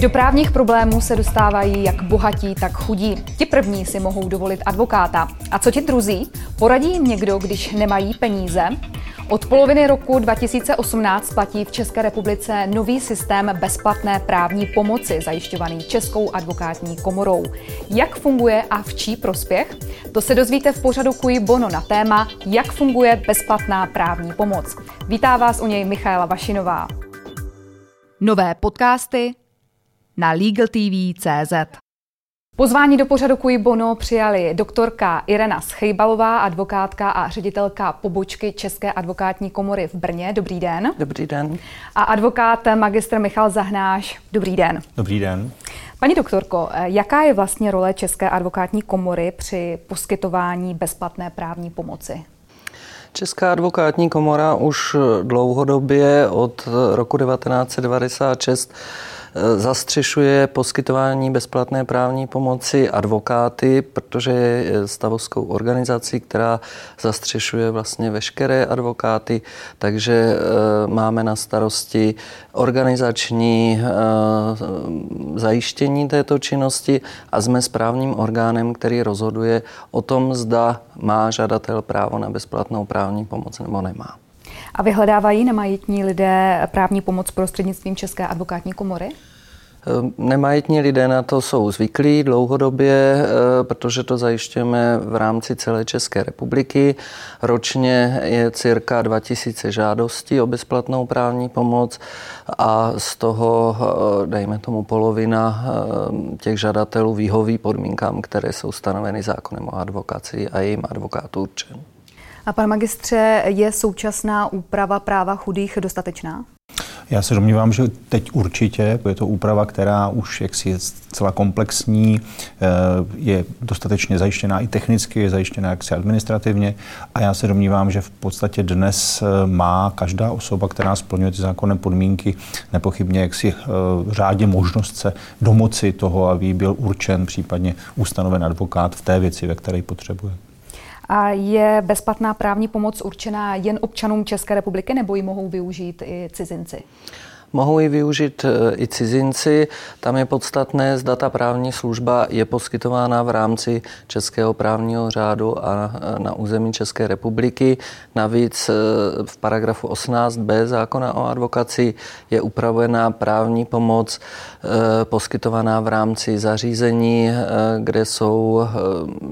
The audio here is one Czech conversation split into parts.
Do právních problémů se dostávají jak bohatí, tak chudí. Ti první si mohou dovolit advokáta. A co ti druzí? Poradí jim někdo, když nemají peníze? Od poloviny roku 2018 platí v České republice nový systém bezplatné právní pomoci zajišťovaný Českou advokátní komorou. Jak funguje a v čí prospěch? To se dozvíte v pořadu Kuj Bono na téma, jak funguje bezplatná právní pomoc. Vítá vás u něj Michaela Vašinová. Nové podcasty na LegalTV.cz Pozvání do pořadu Kuj Bono přijali doktorka Irena Schejbalová, advokátka a ředitelka pobočky České advokátní komory v Brně. Dobrý den. Dobrý den. A advokát magistr Michal Zahnáš. Dobrý den. Dobrý den. Paní doktorko, jaká je vlastně role České advokátní komory při poskytování bezplatné právní pomoci? Česká advokátní komora už dlouhodobě od roku 1996 zastřešuje poskytování bezplatné právní pomoci advokáty, protože je stavovskou organizací, která zastřešuje vlastně veškeré advokáty, takže eh, máme na starosti organizační eh, zajištění této činnosti a jsme správním orgánem, který rozhoduje o tom, zda má žadatel právo na bezplatnou právní pomoc nebo nemá. A vyhledávají nemajetní lidé právní pomoc prostřednictvím České advokátní komory? Ehm, nemajetní lidé na to jsou zvyklí dlouhodobě, ehm, protože to zajišťujeme v rámci celé České republiky. Ročně je cirka 2000 žádostí o bezplatnou právní pomoc a z toho, ehm, dejme tomu, polovina těch žadatelů vyhoví podmínkám, které jsou stanoveny zákonem o advokaci a jejím advokátu určen. A pan magistře, je současná úprava práva chudých dostatečná? Já se domnívám, že teď určitě, je to úprava, která už jaksi je celá komplexní, eh, je dostatečně zajištěná i technicky, je zajištěná jaksi administrativně a já se domnívám, že v podstatě dnes eh, má každá osoba, která splňuje ty zákonné podmínky, nepochybně jaksi eh, řádě možnost se domoci toho, aby byl určen, případně ustanoven advokát v té věci, ve které potřebuje. A je bezplatná právní pomoc určená jen občanům České republiky nebo ji mohou využít i cizinci? Mohou ji využít e, i cizinci. Tam je podstatné, zda ta právní služba je poskytována v rámci Českého právního řádu a e, na území České republiky. Navíc e, v paragrafu 18b zákona o advokaci je upravená právní pomoc poskytovaná v rámci zařízení, kde jsou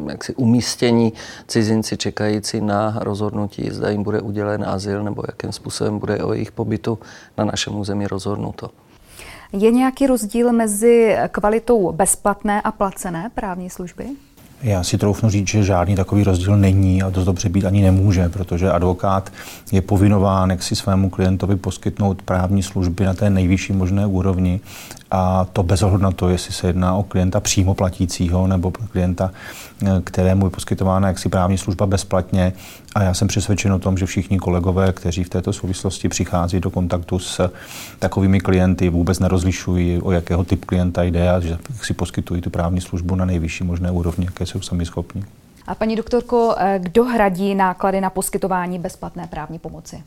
jaksi umístění cizinci čekající na rozhodnutí, zda jim bude udělen azyl nebo jakým způsobem bude o jejich pobytu na našem území rozhodnuto. Je nějaký rozdíl mezi kvalitou bezplatné a placené právní služby? Já si troufnu říct, že žádný takový rozdíl není a to dobře být ani nemůže, protože advokát je povinován jak si svému klientovi poskytnout právní služby na té nejvyšší možné úrovni a to bez ohledu na to, jestli se jedná o klienta přímo platícího nebo klienta, eh, kterému je poskytována jaksi právní služba bezplatně. A já jsem přesvědčen o tom, že všichni kolegové, kteří v této souvislosti přichází do kontaktu s takovými klienty, vůbec nerozlišují, o jakého typ klienta jde a že si poskytují tu právní službu na nejvyšší možné úrovni, jaké jsou sami schopni. A paní doktorko, eh, kdo hradí náklady na poskytování bezplatné právní pomoci?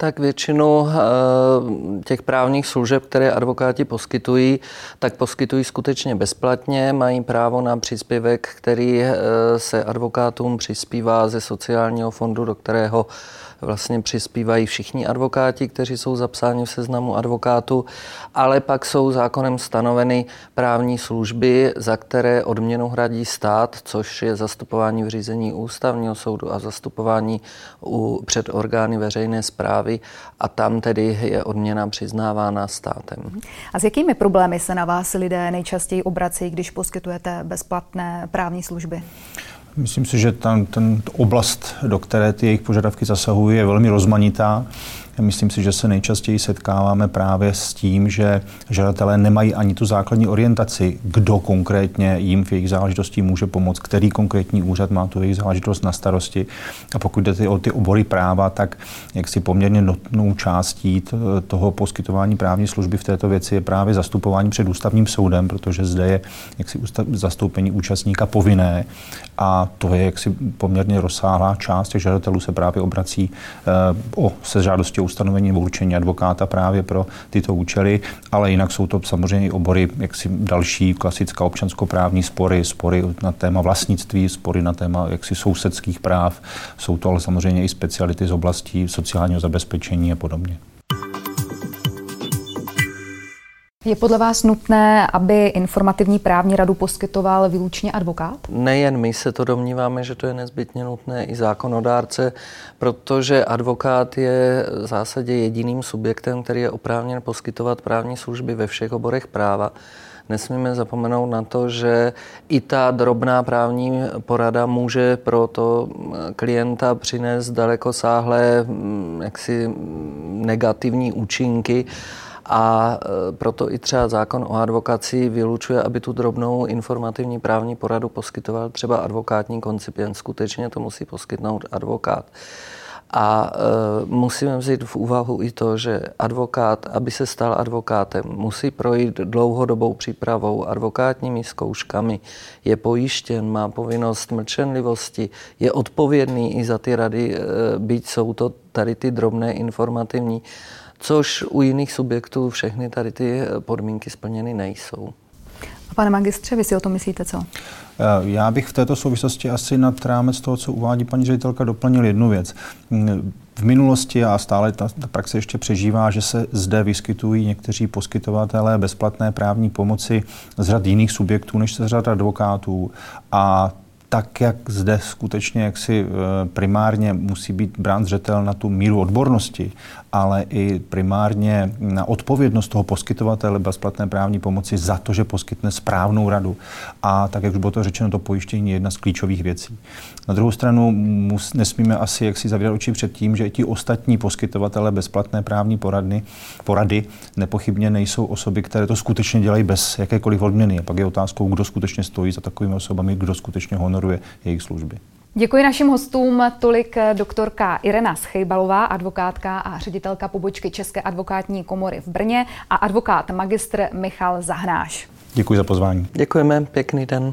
Tak většinu eh, těch právních služeb, které advokáti poskytují, tak poskytují skutečně bezplatně. Mají právo na příspěvek, který eh, se advokátům přispívá ze sociálního fondu, do kterého vlastně přispívají všichni advokáti, kteří jsou zapsáni v seznamu advokátů, ale pak jsou zákonem stanoveny právní služby, za které odměnu hradí stát, což je zastupování v řízení ústavního soudu a zastupování u, před orgány veřejné zprávy a tam tedy je odměna přiznávána státem. A s jakými problémy se na vás lidé nejčastěji obrací, když poskytujete bezplatné právní služby? Myslím si, že ten, ten oblast, do které ty jejich požadavky zasahují, je velmi rozmanitá. Myslím si, že se nejčastěji setkáváme právě s tím, že žadatelé nemají ani tu základní orientaci, kdo konkrétně jim v jejich záležitosti může pomoct, který konkrétní úřad má tu jejich záležitost na starosti. A pokud jde o ty obory práva, tak jak si poměrně notnou částí toho poskytování právní služby v této věci je právě zastupování před ústavním soudem, protože zde je jaksi zastoupení účastníka povinné a to je jaksi poměrně rozsáhlá část těch žadatelů se právě obrací eh, o, se žádostí o ustanovení nebo určení advokáta právě pro tyto účely, ale jinak jsou to samozřejmě obory, jaksi další klasická občanskoprávní spory, spory na téma vlastnictví, spory na téma jaksi sousedských práv, jsou to ale samozřejmě i speciality z oblastí sociálního zabezpečení a podobně. Je podle vás nutné, aby informativní právní radu poskytoval výlučně advokát? Nejen my se to domníváme, že to je nezbytně nutné i zákonodárce, protože advokát je v zásadě jediným subjektem, který je oprávněn poskytovat právní služby ve všech oborech práva. Nesmíme zapomenout na to, že i ta drobná právní porada může pro to klienta přinést daleko sáhlé mm, jaksi negativní účinky a e, proto i třeba zákon o advokaci vylučuje, aby tu drobnou informativní právní poradu poskytoval třeba advokátní koncipient. Skutečně to musí poskytnout advokát. A e, musíme vzít v úvahu i to, že advokát, aby se stal advokátem, musí projít dlouhodobou přípravou, advokátními zkouškami, je pojištěn, má povinnost mlčenlivosti, je odpovědný i za ty rady, e, byť jsou to tady ty drobné informativní což u jiných subjektů všechny tady ty podmínky splněny nejsou. A pane magistře, vy si o tom myslíte co? Eh, já bych v této souvislosti asi nad rámec toho, co uvádí paní ředitelka, doplnil jednu věc. Mm, v minulosti a stále ta, ta praxe ještě přežívá, že se zde vyskytují někteří poskytovatelé bezplatné právní pomoci z řad jiných subjektů než se z řad advokátů. A tak, jak zde skutečně jaksi eh, primárně musí být brán zřetel na tu míru odbornosti, ale i primárně na odpovědnost toho poskytovatele bezplatné právní pomoci za to, že poskytne správnou radu. A tak, jak už bylo to řečeno, to pojištění je jedna z klíčových věcí. Na druhou stranu mus, nesmíme asi jaksi zavírat oči před tím, že i ti ostatní poskytovatele bezplatné právní poradny, porady nepochybně nejsou osoby, které to skutečně dělají bez jakékoliv odměny. A pak je otázkou, kdo skutečně stojí za takovými osobami, kdo skutečně honoruje jejich služby. Děkuji našim hostům, tolik doktorka Irena Schejbalová, advokátka a ředitelka pobočky České advokátní komory v Brně a advokát magistr Michal Zahnáš. Děkuji za pozvání. Děkujeme, pěkný den.